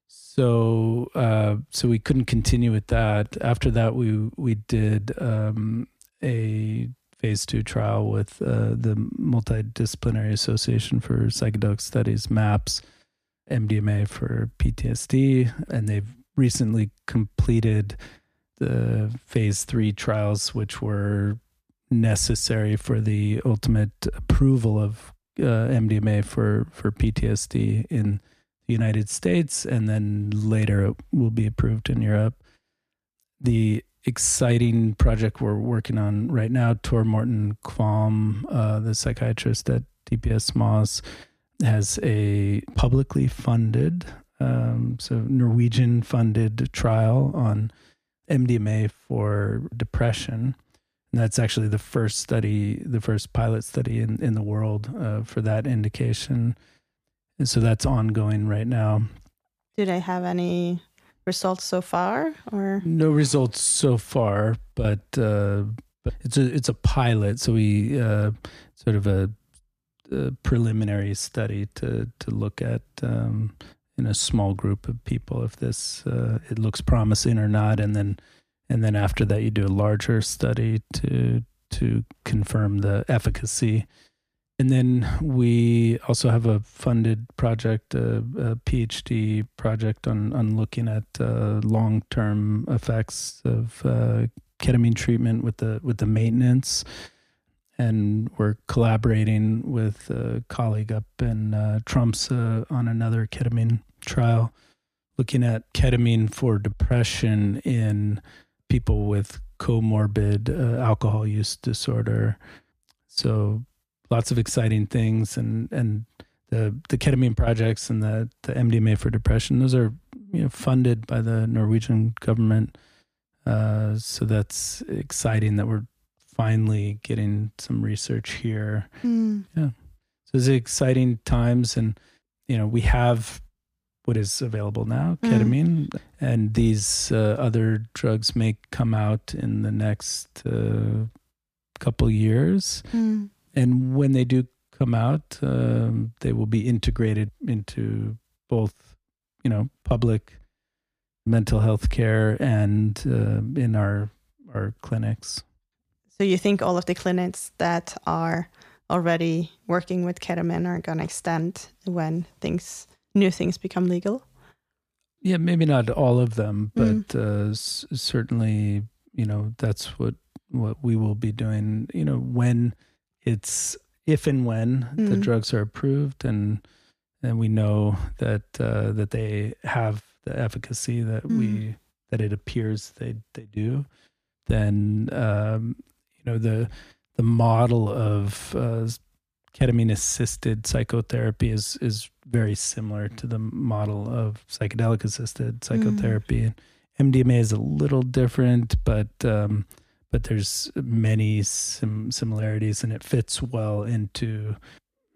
So uh, so we couldn't continue with that. After that, we we did um, a phase two trial with uh, the Multidisciplinary Association for Psychedelic Studies, MAPS, MDMA for PTSD, and they've recently completed the phase three trials, which were necessary for the ultimate approval of uh, MDMA for, for PTSD in the United States, and then later it will be approved in Europe. The exciting project we're working on right now, Tor Morten Kvam, uh, the psychiatrist at DPS Moss, has a publicly funded, um, so Norwegian funded trial on MDMA for depression. And that's actually the first study, the first pilot study in, in the world uh, for that indication. And so that's ongoing right now. Do they have any results so far or? No results so far but uh it's a it's a pilot so we uh sort of a, a preliminary study to to look at um in a small group of people if this uh, it looks promising or not and then and then after that you do a larger study to to confirm the efficacy and then we also have a funded project, a, a PhD project on, on looking at uh, long term effects of uh, ketamine treatment with the with the maintenance. And we're collaborating with a colleague up in uh, Tromsø on another ketamine trial, looking at ketamine for depression in people with comorbid uh, alcohol use disorder. So lots of exciting things and and the the ketamine projects and the the MDMA for depression those are you know funded by the Norwegian government uh, so that's exciting that we're finally getting some research here mm. yeah so it's exciting times and you know we have what is available now hmm. ketamine mm. and these uh, other drugs may come out in the next uh, couple years mm and when they do come out, um, they will be integrated into both, you know, public mental health care and uh, in our our clinics. So you think all of the clinics that are already working with ketamine are going to extend when things new things become legal? Yeah, maybe not all of them, but mm. uh, s- certainly, you know, that's what what we will be doing. You know, when it's if and when mm. the drugs are approved and and we know that uh, that they have the efficacy that mm. we that it appears they they do, then um, you know the the model of uh, ketamine assisted psychotherapy is is very similar to the model of psychedelic assisted mm. psychotherapy. Mm. MDMA is a little different, but um, but there's many sim- similarities and it fits well into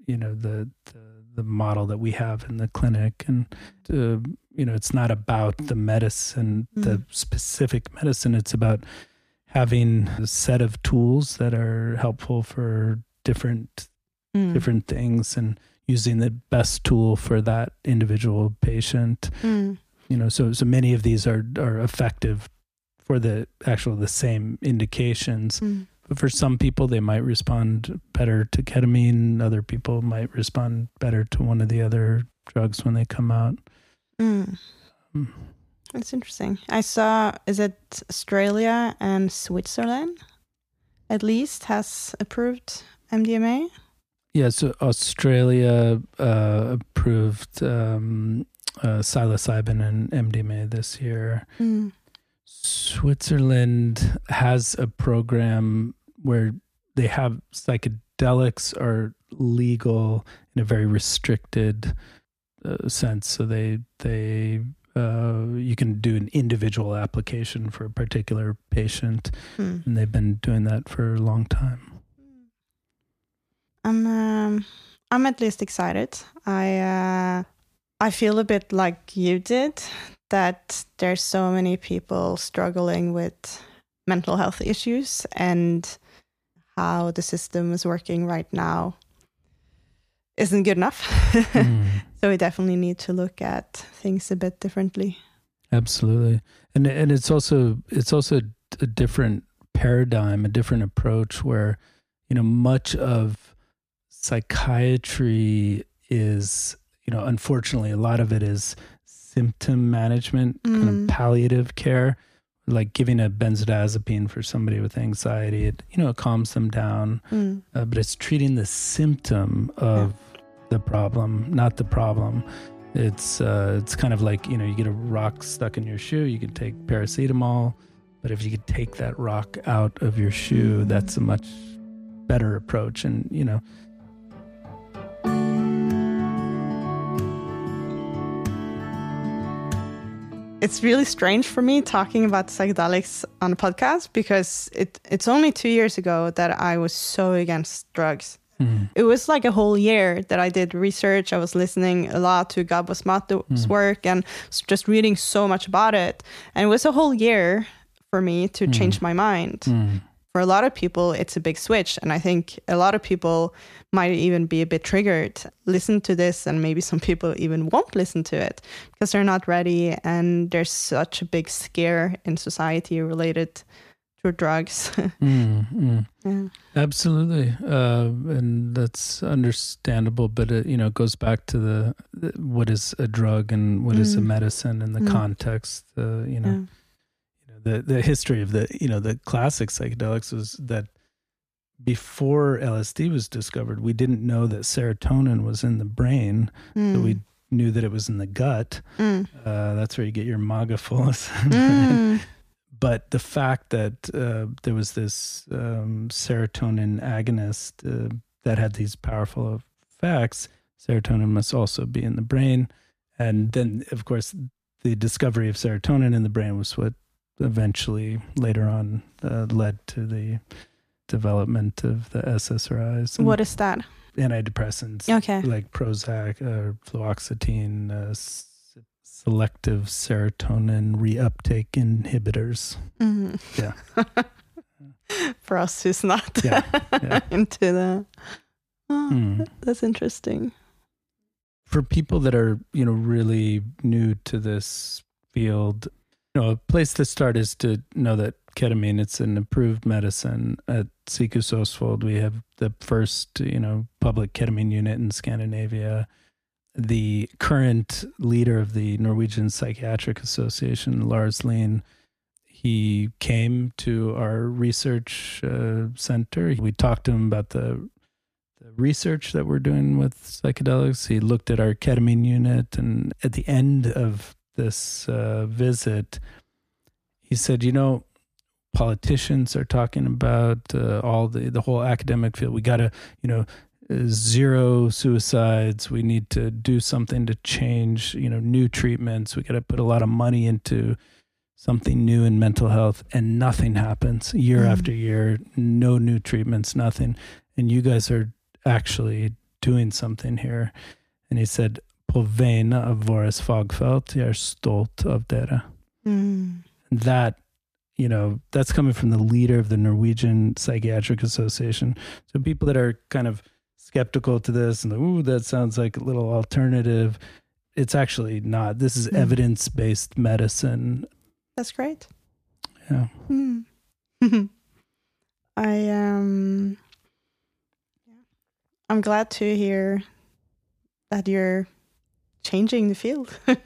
you know the, the, the model that we have in the clinic and uh, you know it's not about the medicine mm. the specific medicine it's about having a set of tools that are helpful for different mm. different things and using the best tool for that individual patient mm. you know so so many of these are are effective for the actual the same indications. Mm. But for some people, they might respond better to ketamine. Other people might respond better to one of the other drugs when they come out. Mm. Um, That's interesting. I saw, is it Australia and Switzerland at least has approved MDMA? Yeah, so Australia uh, approved um, uh, psilocybin and MDMA this year. Mm. Switzerland has a program where they have psychedelics are legal in a very restricted uh, sense. So they they uh, you can do an individual application for a particular patient, Hmm. and they've been doing that for a long time. I'm um, I'm at least excited. I uh, I feel a bit like you did that there's so many people struggling with mental health issues and how the system is working right now isn't good enough. Mm. so we definitely need to look at things a bit differently. Absolutely, and and it's also it's also a different paradigm, a different approach where you know much of psychiatry is you know unfortunately a lot of it is symptom management, kind Mm. of palliative care, like giving a benzodiazepine for somebody with anxiety. It you know it calms them down, Mm. uh, but it's treating the symptom of the problem, not the problem. It's uh, it's kind of like you know you get a rock stuck in your shoe. You can take paracetamol, but if you could take that rock out of your shoe, Mm. that's a much better approach. And you know, It's really strange for me talking about psychedelics on a podcast because it, it's only two years ago that I was so against drugs. mm, It was like a whole year that I did research. I was listening a lot to Gabor Maté's Mm. work and just reading so much about it. And it was a whole year for me to Mm. change my mind. Mm, For a lot of people, it's a big switch. And I think a lot of people might even be a bit triggered, listen to this, and maybe some people even won't listen to it because they're not ready. And there's such a big scare in society related to drugs. mm, mm. yeah. absolutely, uh, and that's understandable. But it, you know, it goes back to the, the what is a drug and what is a Mm. medicine and the Mm. context. Uh, you know. Yeah. The the history of the you know the classic psychedelics was that before LSD was discovered, we didn't know that serotonin was in the brain. So Mm. we knew that it was in the gut. Mm. Uh, that's where you get your magafulus. Mm. but the fact that uh, there was this um, serotonin agonist uh, that had these powerful effects, serotonin must also be in the brain. And then, of course, the discovery of serotonin in the brain was what eventually later on uh, led to the development of the SSRIs What is that? antidepressants Okay. like Prozac or fluoxetine, uh, s- selective serotonin reuptake inhibitors. Mhm. Yeah. For us who's not Yeah, yeah. into that. Oh, Hmm. That's interesting. For people that are, you know, really new to this field, know, a place to start is to know that ketamine, it's an approved medicine. At Sykehuset Østfold, we have the first, you know, public ketamine unit in Scandinavia. The current leader of the Norwegian Psychiatric Association, Lars Lien, he came to our research uh, center. We talked to him about the the research that we're doing with psychedelics. He looked at our ketamine unit, and at the end of this uh, visit, he said, "You know, politicians are talking about uh, all the the whole academic field. We got to, you know." Zero suicides. We need to do something to change, you know, new treatments. We got to put a lot of money into something new in mental health, and nothing happens year Mm. after year. No new treatments, nothing and you guys are actually doing something here. And he said, På vegne av vårt fagfelt, jeg er stolt av dere. Mm. And that, you know, that's coming from the leader of the Norwegian Psychiatric Association. So people that are kind of skeptical to this and, ooh, that sounds like a little alternative. It's actually not. This is Mm. evidence based medicine. That's great. Yeah. Hmm. I um I'm glad to hear that you're changing the field.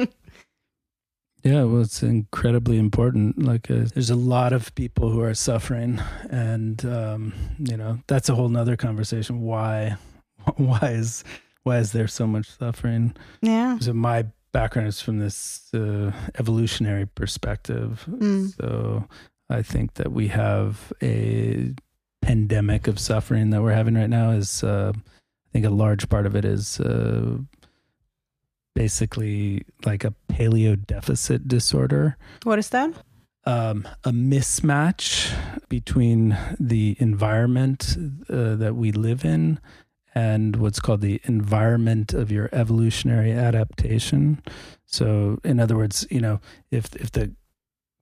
Yeah, well, it's incredibly important. Like, uh, there's a lot of people who are suffering, and um, you know that's a whole nother conversation. Why, why is why is there so much suffering? yeah. So my background is from this uh, evolutionary perspective. Mm. So I think that we have a pandemic of suffering that we're having right now is, uh, I think, a large part of it is uh, basically like a paleo deficit disorder. What is that? Um, a mismatch between the environment uh, that we live in and what's called the environment of your evolutionary adaptation. So, in other words, you know, if if the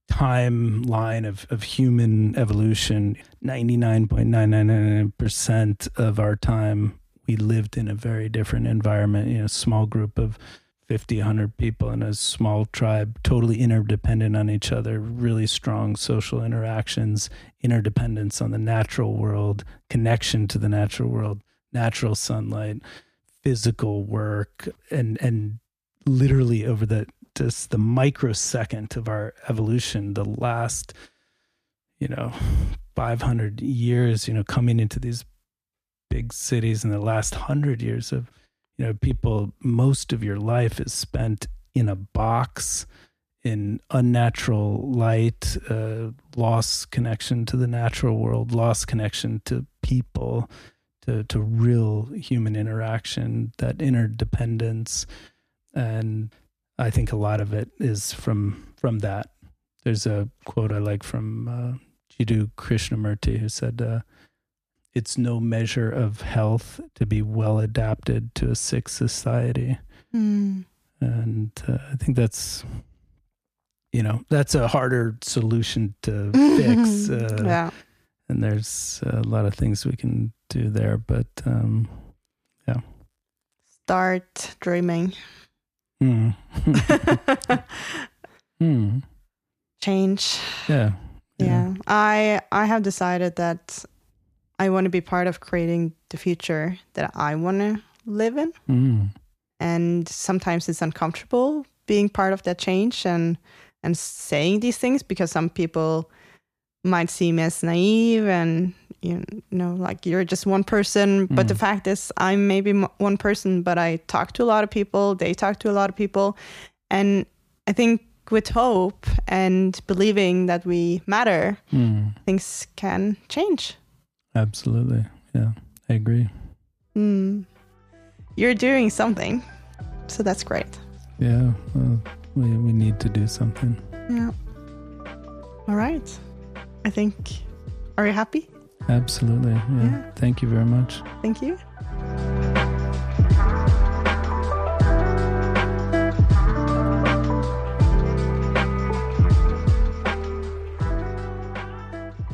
timeline of, of human evolution, 99.999% of our time, we lived in a very different environment, you know, small group of 50, 100 people in a small tribe, totally interdependent on each other, really strong social interactions, interdependence on the natural world, connection to the natural world, natural sunlight, physical work, and, and literally over the just the microsecond of our evolution, the last, you know, 500 years, you know, coming into these big cities in the last hundred years of you know, people, most of your life is spent in a box in unnatural light, uh, lost connection to the natural world, lost connection to people, to, to real human interaction, that interdependence. And I think a lot of it is from from that. There's a quote I like from uh, Jiddu Krishnamurti who said, uh, it's no measure of health to be well adapted to a sick society. Mm. And uh, I think that's, you know, that's a harder solution to fix. Uh, yeah. And there's a lot of things we can do there, but um, yeah. Start dreaming. Mm. mm. Change. Yeah. yeah. Yeah. I I have decided that I want to be part of creating the future that I want to live in. Mm. And sometimes it's uncomfortable being part of that change and and saying these things because some people might seem as naive and you know like you're just one person but the mm. fact is i'm maybe one person but i talk to a lot of people they talk to a lot of people and i think with hope and believing that we matter mm. things can change Absolutely. Yeah, I agree. Mm. You're doing something. So that's great. Yeah, well, we, we need to do something. Yeah. All right. I think, are you happy? Absolutely. Yeah. yeah. Thank you very much. Thank you.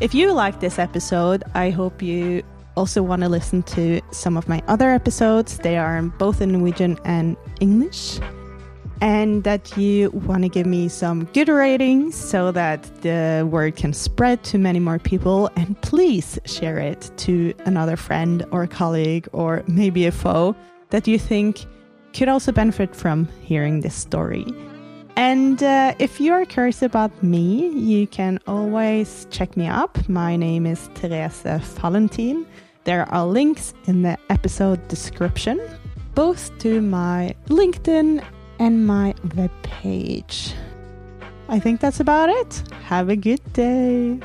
If you like this episode, I hope you also want to listen to some of my other episodes. They are both in Norwegian and English. And that you want to give me some good ratings so that the word can spread to many more people. And please share it to another friend or colleague or maybe a foe that you think could also benefit from hearing this story. And uh, if you're curious about me, you can always check me up. My name is Therese Valentin. There are links in the episode description, both to my LinkedIn and my webpage. I think that's about it. Have a good day.